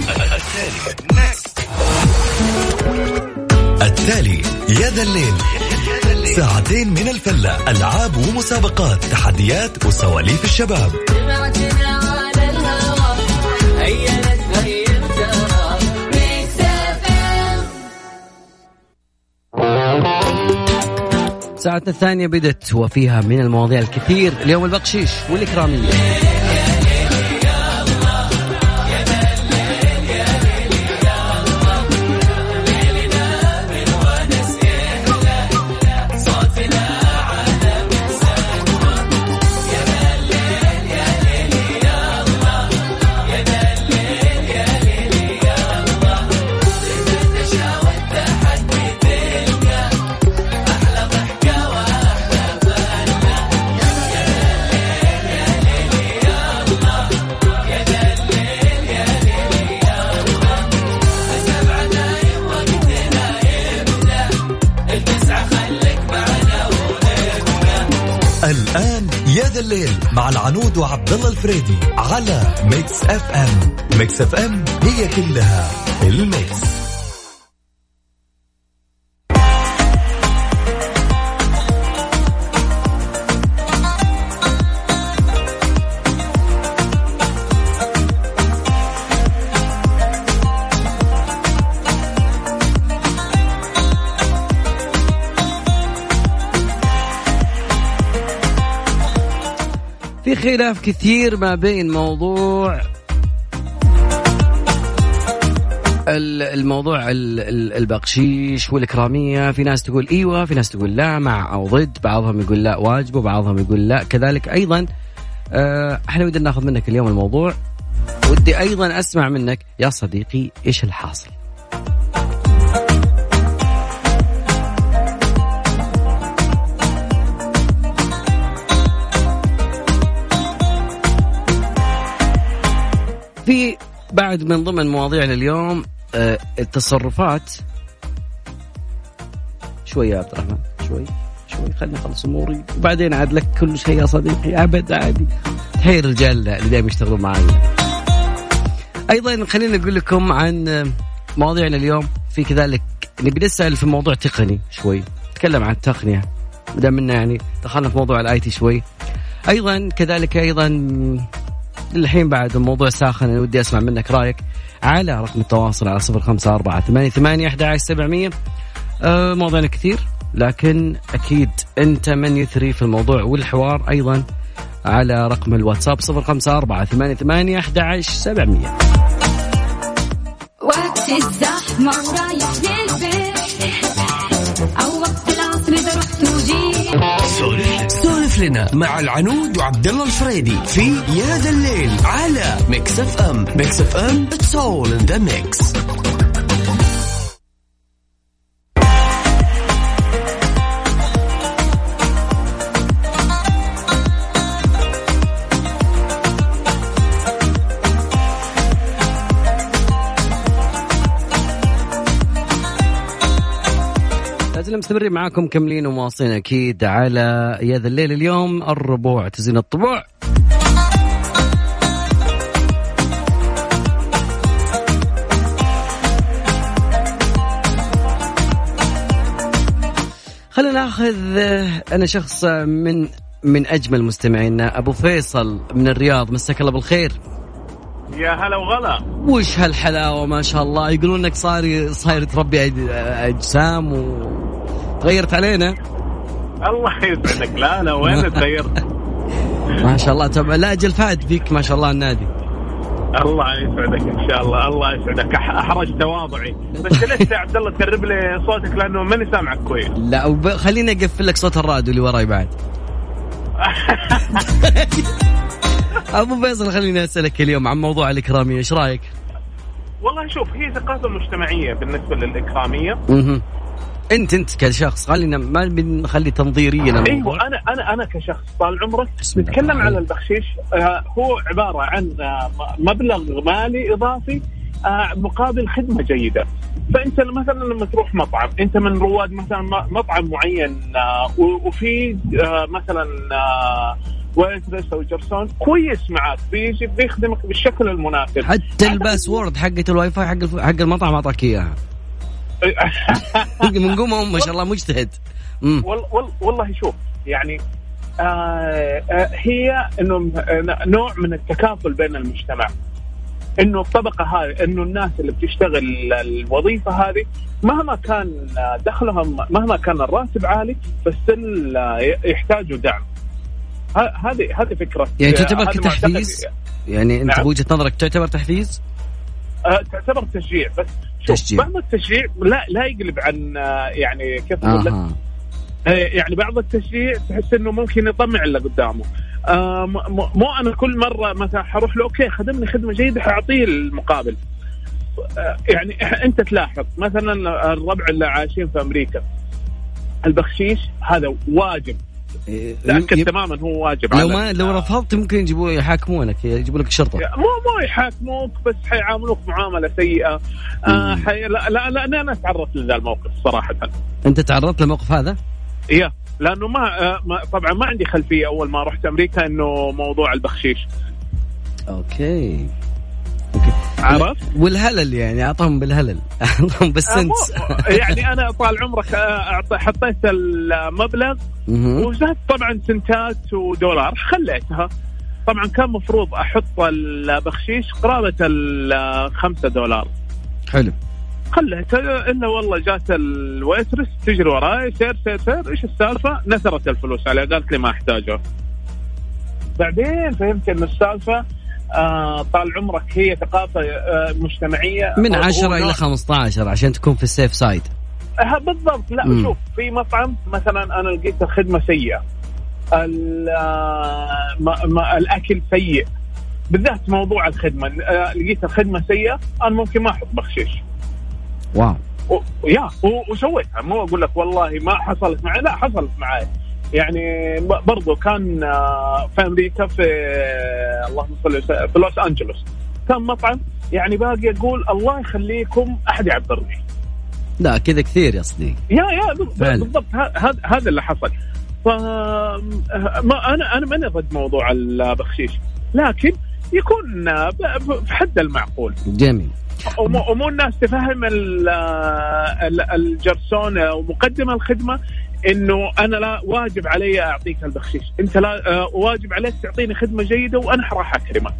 التالي. يا ذا الليل. ساعتين من الفلة. ألعاب ومسابقات. تحديات وسواليف الشباب. ساعتنا الثانية بدت وفيها من المواضيع الكثير اليوم البقشيش والإكرامية. مع العنود وعبد الله الفريدي على ميكس اف ام ميكس اف ام هي كلها ال mix. خلاف كثير ما بين موضوع ال- الموضوع ال- ال- البقشيش والإكرامية. في ناس تقول إيوة في ناس تقول لا مع أو ضد. بعضهم يقول لا واجب وبعضهم يقول لا. كذلك أيضا آه، إحنا ودنا ناخذ منك اليوم الموضوع. ودي أيضا أسمع منك يا صديقي إيش الحاصل؟ في بعد من ضمن مواضيعنا اليوم آه، التصرفات. شوي يا عبد الرحمن شوي شوي خليني أخلص أموري. وبعدين عاد لك كل شيء يا صديقي ابد عادي. تحية الرجال اللي دائما يشتغلون معي أيضا خليني أقول لكم عن آه، مواضيعنا اليوم. في كذلك نبي نسأل في موضوع تقني شوي. نتكلم عن التقنية دام يعني دخلنا في موضوع ال IT شوي. أيضا كذلك أيضا الحين بعد الموضوع ساخن أنا ودي أسمع منك رأيك على رقم التواصل على صفر خمسة أربعة ثمانية ثمانية أحد عشر سبعمية. أه موضوعنا كثير لكن أكيد أنت من يثري في الموضوع والحوار أيضا على رقم الواتساب صفر خمسة أربعة ثمانية ثمانية أحد عشر سبعمية. وقت الزحمة ورايح للبيت أو وقت العصر إذا رحت وجيت سولف لنا مع العنود وعبد الله الفريدي في يا ذا الليل على ميكس أف أم. ميكس أف أم it's all in the mix لازلنا مستمرين معاكم كملين ومواصلين أكيد على يا ذا الليل اليوم الربوع تزين الطبوع. خلينا ناخذ آه، أنا شخص آه، من من أجمل مستمعينا أبو فيصل من الرياض مساك الله بالخير. يا هلا وغلا. وش هالحلاوة؟ ما شاء الله. يقولون إنك صار صاير تربي أجسام وتغيرت علينا؟ الله يسعدك. لا لا وين تغيرت؟ ما شاء الله. طب لا أجل فهد فيك ما شاء الله النادي. الله يسعدك إن شاء الله. الله يسعدك. احرج تواضعي. بس ليش يا عبد الله تقرب لي صوتك؟ لأنه ماني سامعك كويس. لا وب... خليني أقفل لك صوت الراديو اللي وراي بعد. أبو فيصل خليني أسألك اليوم عن موضوع الإكرامية. إيش رأيك؟ والله شوف هي ثقافة مجتمعية بالنسبة للإكرامية. انت انت كشخص خلينا ما بنخلي تنظيريا. إيوه أنا أنا أنا كشخص طال عمرك نتكلم على البخشيش آه هو عبارة عن آه مبلغ مالي إضافي آه مقابل خدمة جيدة فأنت مثلا لما تروح مطعم أنت من رواد مثلا مطعم معين آه وفي آه مثلا آه waitress أو جرسون كويس معك بيجي بيخدمك بالشكل المناسب حتى ال password حقت الواي فاي حق. حق المطعم أعطاك إياها من قوم ما شاء الله مجتهد مم. وال وال والله شوف يعني آه آه هي إنه آه، نوع من التكافل بين المجتمع إنه الطبقة هذه إنه الناس اللي بتشتغل الوظيفة هذه مهما كان دخلهم مهما كان الراتب عالي بس آه، يحتاجوا دعم هذه هذه فكرة يعني آه، تعتبر؟ معتقدي. يعني أنت نعم. بوجهة نظرك تعتبر تحفيز؟ آه، تعتبر تشجيع بس شوف تشجيع. بعض التشجيع لا لا يقلب عن آه، يعني كيف أقول لك؟ إيه، يعني بعض التشجيع تحس إنه ممكن يطمع اللي قدامه. آه مو أنا كل مرة مثلا حروح له أوكي خدمني خدمة جيدة حأعطيه المقابل. آه يعني أنت تلاحظ مثلا الربع اللي عايشين في أمريكا البخشيش هذا واجب. إيه، تأكد يب- تماما هو واجب لو ما لو رفضت ممكن يجيبوا يحاكمونك يجيبوا لك شرطة. مو مو يحاكموك بس حيعاملوك معاملة سيئة. آه. حي... لا, لا لا أنا تعرضت لذا الموقف صراحة. أنت تعرضت للموقف هذا؟ يا لأنه ما, آه، ما طبعا ما عندي خلفية أول ما رحت أمريكا إنه موضوع البخشيش. أوكي. عرفت؟ والهلل يعني أعطاهم بالهلل. أعطاهم بالسنت. مو- يعني أنا طال عمرك أعط- حطيت المبلغ. وزاد طبعا سنتات ودولار. خليتها. طبعا كان مفروض أحط البخشيش قرابة ال 5 دولار. حلو. خليتها. الا والله جات ال waitress تجري وراي sir sir sir. إيش السالفة؟ نثرت الفلوس عليها. قالت لي ما أحتاجها. بعدين فهمت إن السالفة طال عمرك هي ثقافة آه مجتمعية. من هو 10 نوع- إلى 15 عشان تكون في ال safe side. آه، بالضبط. لا مم. شوف في مطعم مثلا أنا لقيت الخدمة سيئة. آه، الأكل سيء. بالذات موضوع الخدمة. آه، لقيت الخدمة سيئة أنا ممكن ما أحط بخشيش. واو. و- يا و- وسويتها. مو أقول لك والله ما حصلت معي لا حصلت معي. يعني برضو كان آه، في أمريكا في آه، اللهم صل في لوس أنجلوس. كان مطعم يعني باقي أقول الله يخليكم أحد يعبرني. لا كذا كثير يا صديقي. يا يا بالضبط- هذا هذا اللي حصل. ف ما أنا أنا ماني ضد موضوع البخشيش لكن يكون آه، في حد المعقول. جميل. ومو الناس تفهم ال- ال- الجرسون ومقدم الخدمة. إنه أنا لا واجب علي أعطيك البخشيش، أنت لا آه، واجب عليك تعطيني خدمة جيدة وأنا راح أكرمك.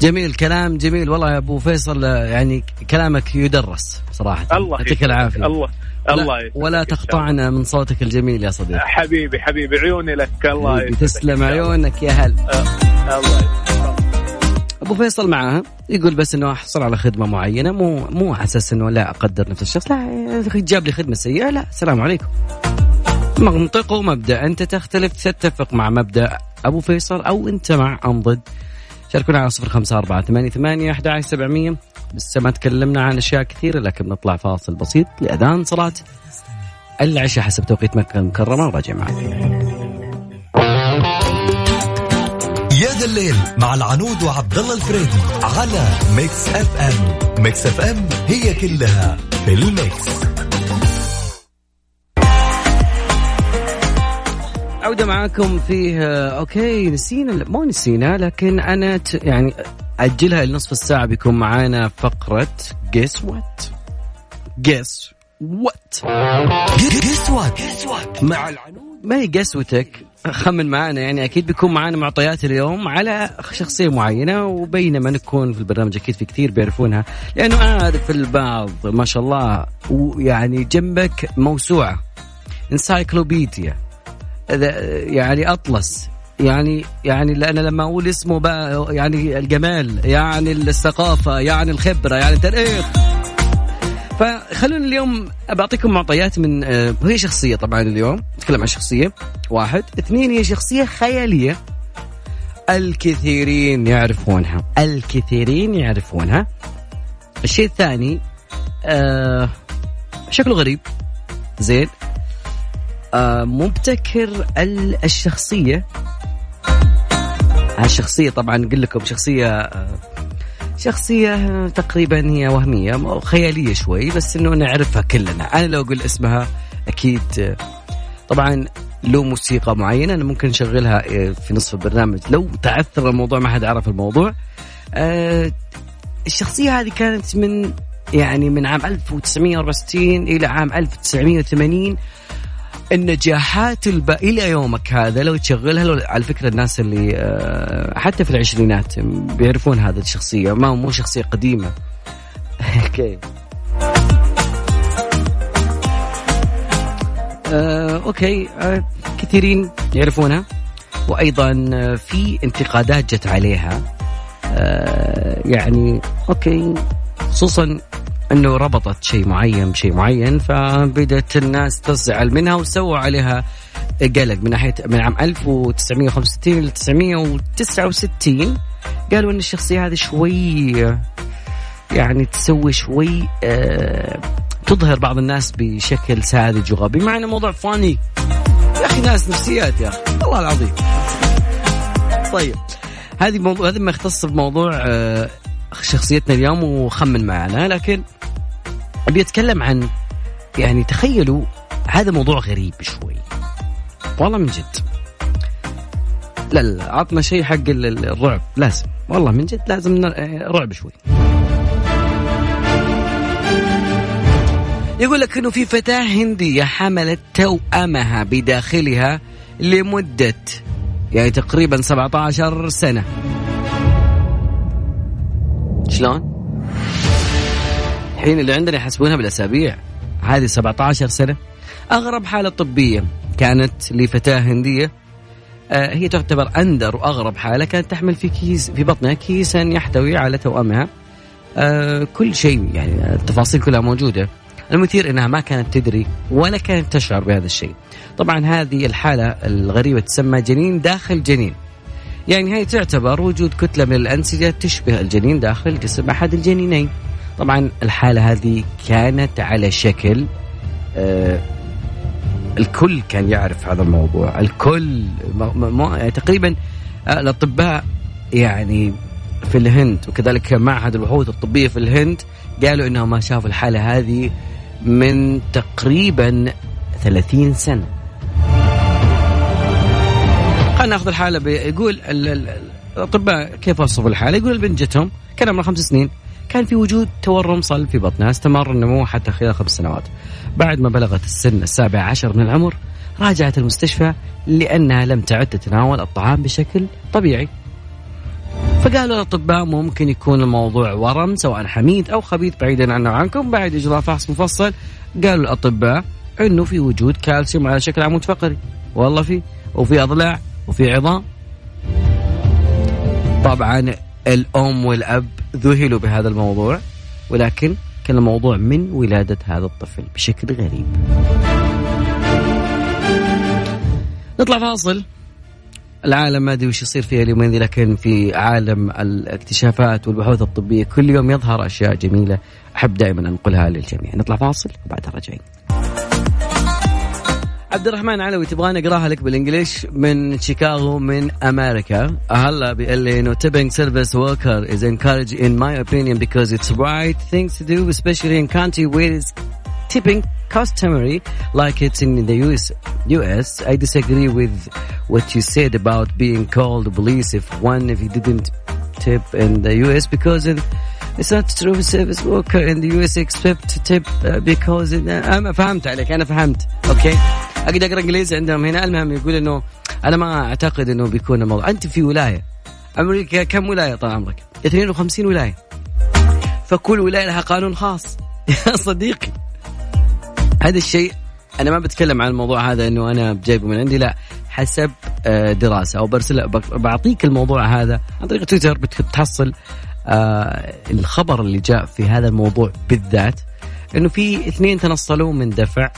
جميل كلام جميل والله يا أبو فيصل آه، يعني كلامك يدرس صراحة الله يعطيك. العافية الله الله يسعدك ولا. تقطعنا من صوتك الجميل يا صديقي حبيبي حبيبي عيوني لك الله يسعدك تسلم. عيونك يا هل آه، الله يسعدك. أبو فيصل معاها يقول بس إنه أحصل على خدمة معينة مو مو على أساس إنه لا أقدر نفس الشخص لا جاب لي خدمة سيئة لا السلام عليكم منطق ومبدا أنت تختلف تتفق مع مبدأ أبو فيصل أو أنت مع أم ضد. شاركونا على صفر خمسة أربعة ثمانية ثمانية أحد عشر سبعمية. لسه ما تكلمنا عن أشياء كثيرة لكن نطلع فاصل بسيط لأذان صلاة العشاء حسب توقيت مكة المكرمة. وراجع معكم يا ذا الليل مع العنود وعبد الله الفريدي على Mix FM. Mix FM هي كلها في ال mix. عودة معاكم فيه okay نسينا مو نسينا لكن أنا ت... يعني أجلها لنصف الساعة بيكون معانا فقرة guess what guess what guess what مع العنود. ما هي قسوتك خمن معانا يعني أكيد بيكون معانا معطيات اليوم على شخصية معينة وبينما نكون في البرنامج أكيد في كثير بيعرفونها لأنه اعرف البعض ما شاء الله ويعني جنبك موسوعة إنسايكلوبيديا. يعني أطلس. يعني يعني أنا لما أقول اسمه بقى يعني الجمال يعني الثقافة يعني الخبرة يعني التاريخ. فخلونا اليوم بعطيكم معطيات من آه، هي شخصية طبعا اليوم نتكلم عن شخصية. واحد. اثنين هي شخصية خيالية. الكثيرين يعرفونها. الكثيرين يعرفونها. الشيء الثاني آه شكله غريب. زين. مبتكر ال- الشخصية. هالشخصية طبعا نقول لكم شخصية آه شخصية تقريبا هي وهمية خيالية شوي بس إنه نعرفها كلنا. أنا لو أقول اسمها أكيد آه، طبعا له موسيقى معينة أنا ممكن نشغلها آه، في نصف البرنامج. لو تعثر الموضوع ما حد عرف الموضوع. آه، الشخصية هذه كانت من يعني من عام 1964 إلى عام 1980 النجاحات الب... إلى يومك هذا لو تشغلها لو... على فكرة الناس اللي آه، حتى في العشرينات بيعرفون هذه الشخصية ما مو شخصية قديمة. okay. آه، okay. آه، كثيرين يعرفونها. وأيضا في انتقادات جت عليها. يعني أوكي. خصوصا انه ربطت شيء معين بشيء معين فبدت الناس تزعل منها وسووا عليها قلق. من ناحية من عام 1965 ل 1969 قالوا إن الشخصية هذه شوي يعني تسوي شوي آه تظهر بعض الناس بشكل ساذج وغبي. مع إنه موضوع فاني. يا أخي ناس نفسيات يا أخي. والله العظيم. طيب. هذه موضوع ما يختص بموضوع آه شخصيتنا اليوم وخمن معنا لكن أبي أتكلم عن يعني تخيلوا هذا موضوع غريب شوي. والله من جد. لا لا عطنا شيء حق ال- ال- الرعب. لازم. والله من جد لازم آه، رعب شوي. يقول لك إنه في فتاة هندية حملت توأمها بداخلها لمدة يعني تقريبا 17 سنة. شلون؟ الحين اللي عندنا يحسبونها بالأسابيع. هذه 17 سنة. أغرب حالة طبية كانت لفتاه هندية. آه، هي تعتبر أندر وأغرب حالة كانت تحمل في كيس في بطنها كيسا يحتوي على توأمها. آه، كل شيء يعني التفاصيل كلها موجودة. المثير إنها ما كانت تدري ولا كانت تشعر بهذا الشيء. طبعا هذه الحالة الغريبة تسمى جنين داخل جنين. يعني هي تعتبر وجود كتلة من الأنسجة تشبه الجنين داخل جسم أحد الجنينين. طبعا الحالة هذه كانت على شكل آه الكل كان يعرف هذا الموضوع. الكل م- م- م- يعني تقريبا آه الأطباء يعني في الهند وكذلك معهد البحوث الطبية في الهند قالوا إنهم ما شافوا الحالة هذه من تقريبا 30 سنة. خلينا ناخذ الحالة ب- يقول ال- ال- الأطباء كيف وصفوا الحالة؟ يقول البنت جتهم كان عمرها خمس سنين كان في وجود تورم صلب في بطنها استمر النمو حتى خلال خمس سنوات. بعد ما بلغت السن السابع عشر من العمر راجعت المستشفى لأنها لم تعد تتناول الطعام بشكل طبيعي. فقالوا الأطباء ممكن يكون الموضوع ورم سواء حميد أو خبيث بعيدا عنه وعنكم بعد إجراء فحص مفصل. قالوا الأطباء أنه في وجود كالسيوم على شكل عمود فقري. والله في وفي أضلاع. وفي عظام. طبعا الأم والأب ذهلوا بهذا الموضوع ولكن كان الموضوع من ولادة هذا الطفل بشكل غريب. نطلع فاصل. العالم ما أدري وش يصير فيها اليومين ذي لكن في عالم الاكتشافات والبحوث الطبية كل يوم يظهر أشياء جميلة أحب دائما انقلها للجميع. نطلع فاصل وبعدها راجعين. عبد الرحمن علوي تبغاني اقراها لك بالانجليش من شيكاغو من امريكا هلا بيقول لي انه tipping service worker is encouraged in my opinion because it's right thing to do especially in country where it's tipping customary like it's in the US US I disagree with what you said about being called police if one if you didn't tip in the US because in, It's not true service worker in the US expect to tip uh, because it- أنا فهمت عليك أنا فهمت أوكي أقدر أقرأ إنجليزي عندهم هنا. المهم يقول إنه أنا ما أعتقد إنه بيكون الموضوع. أنت في ولاية. أمريكا كم ولاية طال عمرك؟ 52 ولاية. فكل ولاية لها قانون خاص. يا صديقي. هذا الشيء أنا ما بتكلم عن الموضوع هذا إنه أنا بجايبه من عندي لا. حسب آه، دراسة. أو برسل بعطيك الموضوع هذا عن طريق تويتر بت- بتحصل آه، الخبر اللي جاء في هذا الموضوع بالذات. إنه في اثنين تنصلوا من دفع.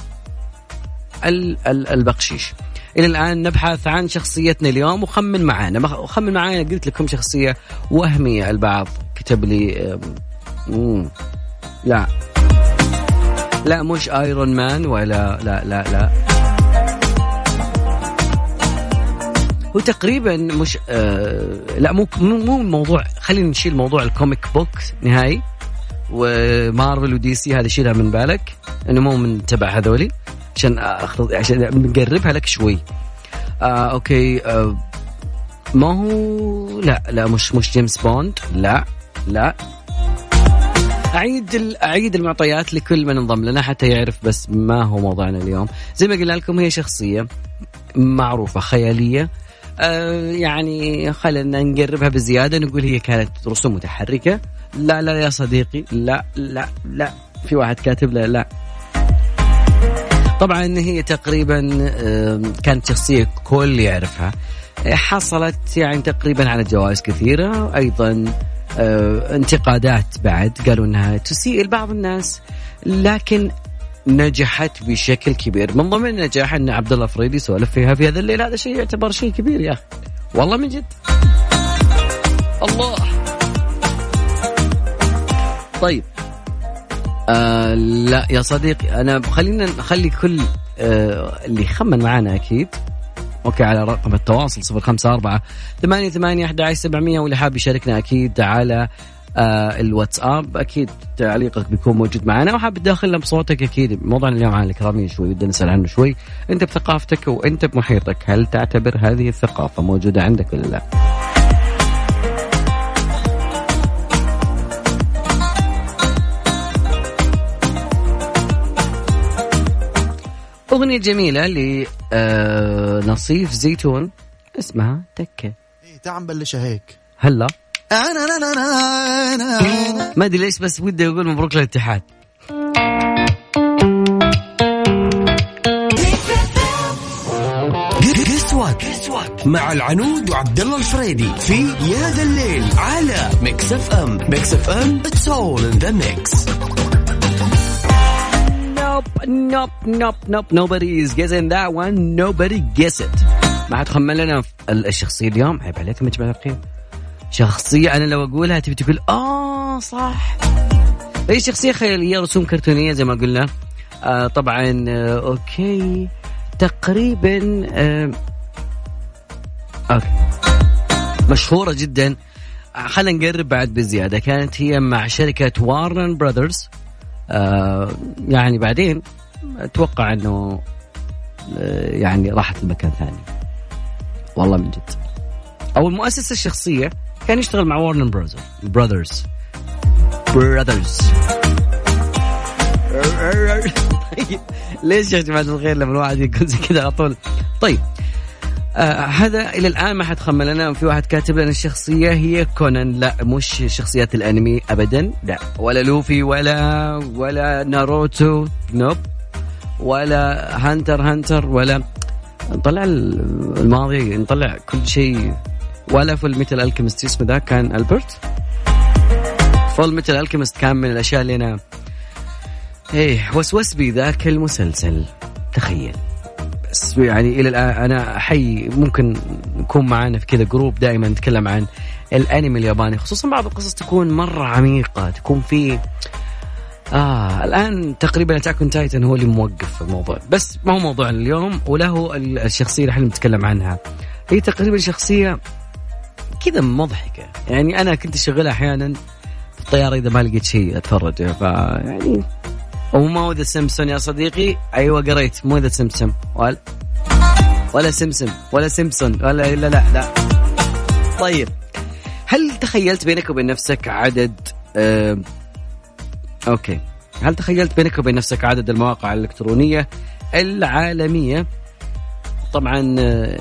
البقشيش. إلى الآن نبحث عن شخصيتنا اليوم وخمن معانا. مخ- خمن معانا. قلت لكم شخصية وهمية البعض. كتب لي لا. لا مش Iron Man ولا لا لا لا. هو تقريبا مش آه لا مو مو مو الموضوع خلينا نشيل موضوع ال comic book نهائي. و Marvel و DC هذه شيلها من بالك. أنه مو من تبع هذولي. عشان اخذ عشان نقربها لك شوي. آه okay آه ما هو لا لا مش مش جيمس بوند. لا لا. أعيد أعيد المعطيات لكل من انضم لنا حتى يعرف بس ما هو موضوعنا اليوم. زي ما قلنا لكم هي شخصية معروفة خيالية. آه يعني خلينا نقربها بزيادة نقول هي كانت رسوم متحركة. لا لا يا صديقي لا لا لا. في واحد كاتب لا لا. طبعا هي تقريبا كانت شخصية كل يعرفها. حصلت يعني تقريبا على جوائز كثيرة أيضا آه، انتقادات بعد قالوا إنها تسيء لبعض الناس لكن نجحت بشكل كبير. من ضمن النجاح إن عبد الله فريدي سولف فيها في هذا الليل هذا شيء يعتبر شيء كبير يا أخي. والله من جد. الله. طيب. آه لا يا صديقي أنا خلينا نخلي كل آه اللي يخمن معنا أكيد. أوكي على رقم التواصل 054 ثمانية ثمانية 11 700 واللي حاب يشاركنا أكيد على آه الواتساب. أكيد تعليقك بيكون موجود معنا وحاب تداخلنا بصوتك أكيد. موضوعنا اليوم عن الاكراميه شوي ودنا نسأل عنه شوي. أنت بثقافتك وأنت بمحيطك هل تعتبر هذه الثقافة موجودة عندك ولا لا؟ أغنية جميلة لنصيف زيتون. اسمها تكة. إيه، تعال نبلشها هيك. هلا. أنا أنا أنا أنا أنا ما أدري ليش بس ودي أقول مبروك للاتحاد. مع العنود وعبد الله الفريدي في يا ذا الليل على Mix FM Mix FM it's all in the mix Nope, nope, nope, nope. Nobody is guessing that one. Nobody guess it. ما حد خمن لنا ال- الشخصية اليوم عيب عليكم يا جماعة الخير. شخصية أنا لو أقولها تبي تقول آه صح. هي شخصية خيالية رسوم كرتونية زي ما قلنا. آه طبعا آه okay تقريبا آه okay مشهورة جدا آه، خلينا نقرب بعد بزيادة كانت هي مع شركة Warner Brothers آه يعني بعدين أتوقع إنه آه، يعني راحت لمكان ثاني. والله من جد. أو المؤسسة الشخصية كان يشتغل مع Warner Brothers Brothers Brothers ليش يا جماعة الخير لما الواحد يقول زي كذا على طول؟ طيب آه هذا إلى الآن ما حد خمن لنا. في واحد كاتب لنا الشخصية هي كونان. لا مش شخصيات الأنمي ابدا. لا. ولا لوفي ولا ولا ناروتو. nope. ولا Hunter Hunter ولا نطلع الماضي نطلع كل شيء. ولا Fullmetal Alchemist اسمه ذا كان ألبرت. Fullmetal Alchemist كان من الأشياء اللي أنا إيه وسوس بي ذاك المسلسل. تخيل. بس يعني إلى الآن أنا احيي ممكن نكون معانا في كذا group دائما نتكلم عن الأنمي الياباني خصوصا بعض القصص تكون مرة عميقة تكون في آه الآن تقريبا Attack Titan هو اللي موقف الموضوع. بس ما هو موضوعنا اليوم وله ال- الشخصية اللي إحنا بنتكلم عنها. هي تقريبا شخصية كذا مضحكة. يعني أنا كنت أشغلها أحيانا في الطيارة إذا ما لقيت شيء أتفرج فيعني ومو The Simpson يا صديقي. أيوة قريت. مو The Simpson ولا ولا سمسم. ولا سيمسون ولا لا لا لا. طيب. هل تخيلت بينك وبين نفسك عدد آه أوكي. هل تخيلت بينك وبين نفسك عدد المواقع الإلكترونية العالمية؟ طبعا آه،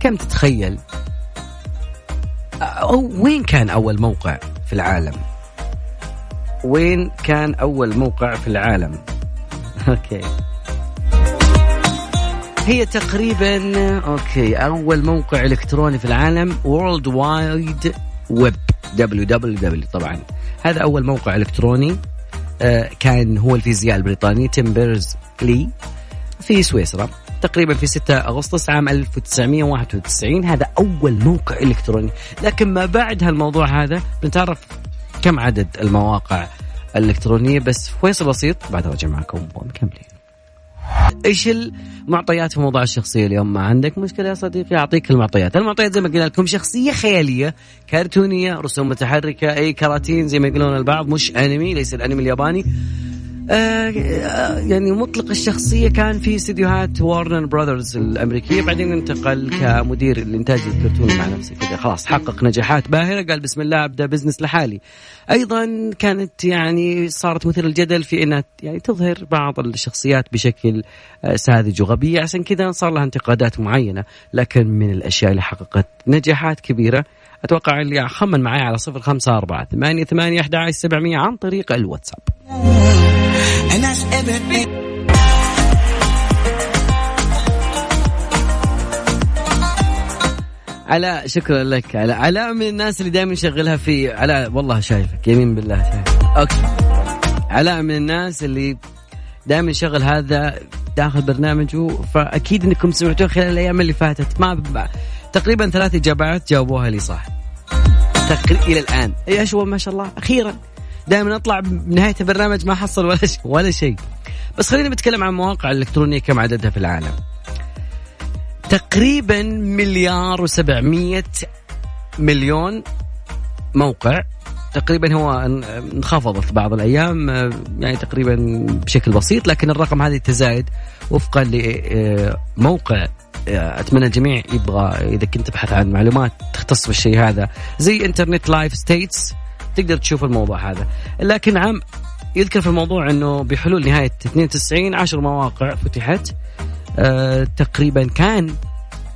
كم تتخيل؟ أو وين كان أول موقع في العالم؟ وين كان أول موقع في العالم؟ أوكي. هي تقريبا أوكي أول موقع إلكتروني في العالم World Wide Web www طبعا. هذا أول موقع إلكتروني آه، كان هو الفيزياء البريطاني تيم بيرز لي في سويسرا تقريبا في 6 أغسطس عام 1991 هذا أول موقع إلكتروني. لكن ما بعد هالموضوع هذا بنتعرف كم عدد المواقع الإلكترونية؟ بس فيصل بسيط. بعد رجع معكم ومكملين إيش المعطيات في موضوع الشخصية اليوم؟ ما عندك مشكلة يا صديقي؟ أعطيك المعطيات. المعطيات زي ما قلنا لكم شخصية خيالية كرتونية رسوم متحركة أي كراتين زي ما يقولون البعض مش أنمي ليس الأنمي الياباني. يعني مطلق الشخصية كان في استديوهات Warner Brothers الأمريكية. بعدين انتقل كمدير الإنتاج الكرتوني مع نفسه كذا. خلاص حقق نجاحات باهرة. قال بسم الله أبدأ business لحالي. أيضا كانت يعني صارت مثير الجدل في إنها يعني تظهر بعض الشخصيات بشكل آه، ساذج وغبي. عشان كذا صار لها انتقادات معينة لكن من الأشياء اللي حققت نجاحات كبيرة. أتوقع اللي خمن معي على صفر خمسة أربعة ثمانية ثمانية أحد عن طريق الواتساب. And that's everything. علاء شكرا لك. علاء علاء من الناس اللي دائما يشغلها في علاء. والله شايفك. يمين بالله شايفك. أوكي. علاء من الناس اللي دائما يشغل هذا داخل برنامجه فأكيد إنكم سمعتوه خلال الأيام اللي فاتت. ما ب... تقريبا ثلاث إجابات جاوبوها لي صح؟ تقريبا إلى الآن. اي اشوى ما شاء الله. أخيرا. دائما أطلع بنهاية البرنامج ما حصل ولا شيء. ولا شيء. بس خلينا نتكلم عن المواقع الالكترونيه كم عددها في العالم. تقريبا مليار و700 مليون موقع. تقريبا هو انخفضت بعض الأيام يعني تقريبا بشكل بسيط لكن الرقم هذا يتزايد وفقا لموقع أتمنى الجميع يبغى إذا كنت تبحث عن معلومات تختص بالشيء هذا. زي Internet Live Stats تقدر تشوف الموضوع هذا. لكن عام يذكر في الموضوع إنه بحلول نهاية 92 10 مواقع فتحت. أه تقريبا كان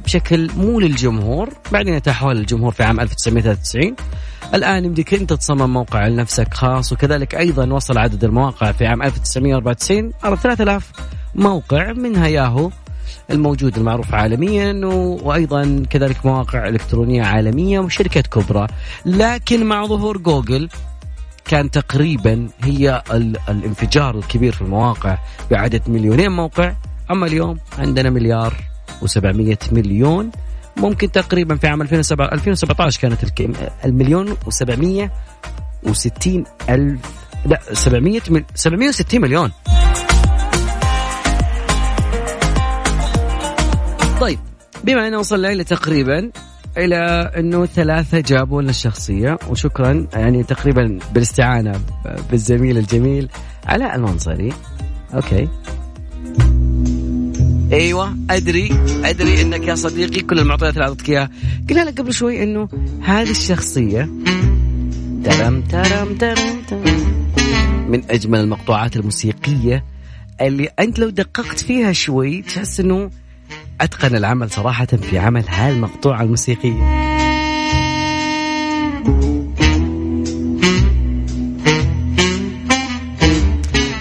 بشكل مو للجمهور بعدين اتاحوها للجمهور في عام 1993 الآن يمديك أنت تصمم موقع لنفسك خاص وكذلك أيضا وصل عدد المواقع في عام 1994 على 3000 موقع منها ياهو. الموجود المعروف عالميا وأيضا كذلك مواقع إلكترونية عالمية وشركات كبرى لكن مع ظهور جوجل كان تقريبا هي الانفجار الكبير في المواقع بعدد مليونين موقع. أما اليوم عندنا مليار و700 مليون. ممكن تقريبا في عام 2007 2017 كانت المليون و760 الف لا 700 760 مليون. طيب بما أن وصلنا إلى تقريبا إلى إنه ثلاثة جابوا لنا الشخصية وشكرا يعني تقريبا بالاستعانة بالزميل الجميل علاء المنصري. أوكي. أيوه أدري أدري إنك يا صديقي كل المعطيات اللي أعطيتك إياها. قلنا لك قبل شوي إنه هذه الشخصية ترم ترم ترم ترم. من أجمل المقطوعات الموسيقية اللي أنت لو دققت فيها شوي تحس إنه أتقن العمل صراحة في عمل هالمقطوعه الموسيقيه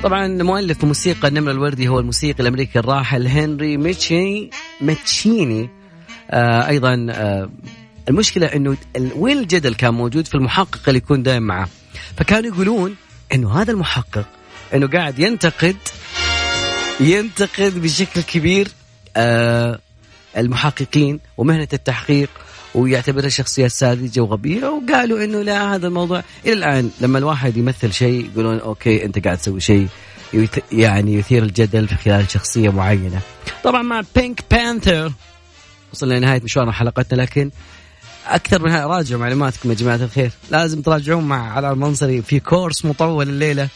طبعا مؤلف موسيقى النمر الوردي هو الموسيقي الأمريكي الراحل هنري ميتشي ميتشيني. آه أيضا آه المشكلة إنه وين الجدل كان موجود في المحقق اللي يكون دائما معه؟ فكانوا يقولون إنه هذا المحقق إنه قاعد ينتقد ينتقد بشكل كبير المحققين ومهنة التحقيق ويعتبرها شخصيات ساذجة وغبية وقالوا إنه لا هذا الموضوع. إلى الآن لما الواحد يمثل شيء يقولون okay أنت قاعد تسوي شيء يعني يثير الجدل في خلال شخصية معينة. طبعا مع Pink Panther وصلنا لنهاية مشوار حلقتنا لكن أكثر من هذا راجعوا معلوماتكم يا جماعة الخير. لازم تراجعون مع علاء المنصري في كورس مطول الليلة.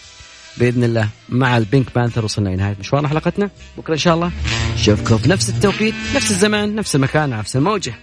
بإذن الله مع ال Pink Panther وصلنا لنهايه مشوارنا حلقتنا. بكرة إن شاء الله. نشوفكم في نفس التوقيت نفس الزمان نفس المكان نفس الموجة.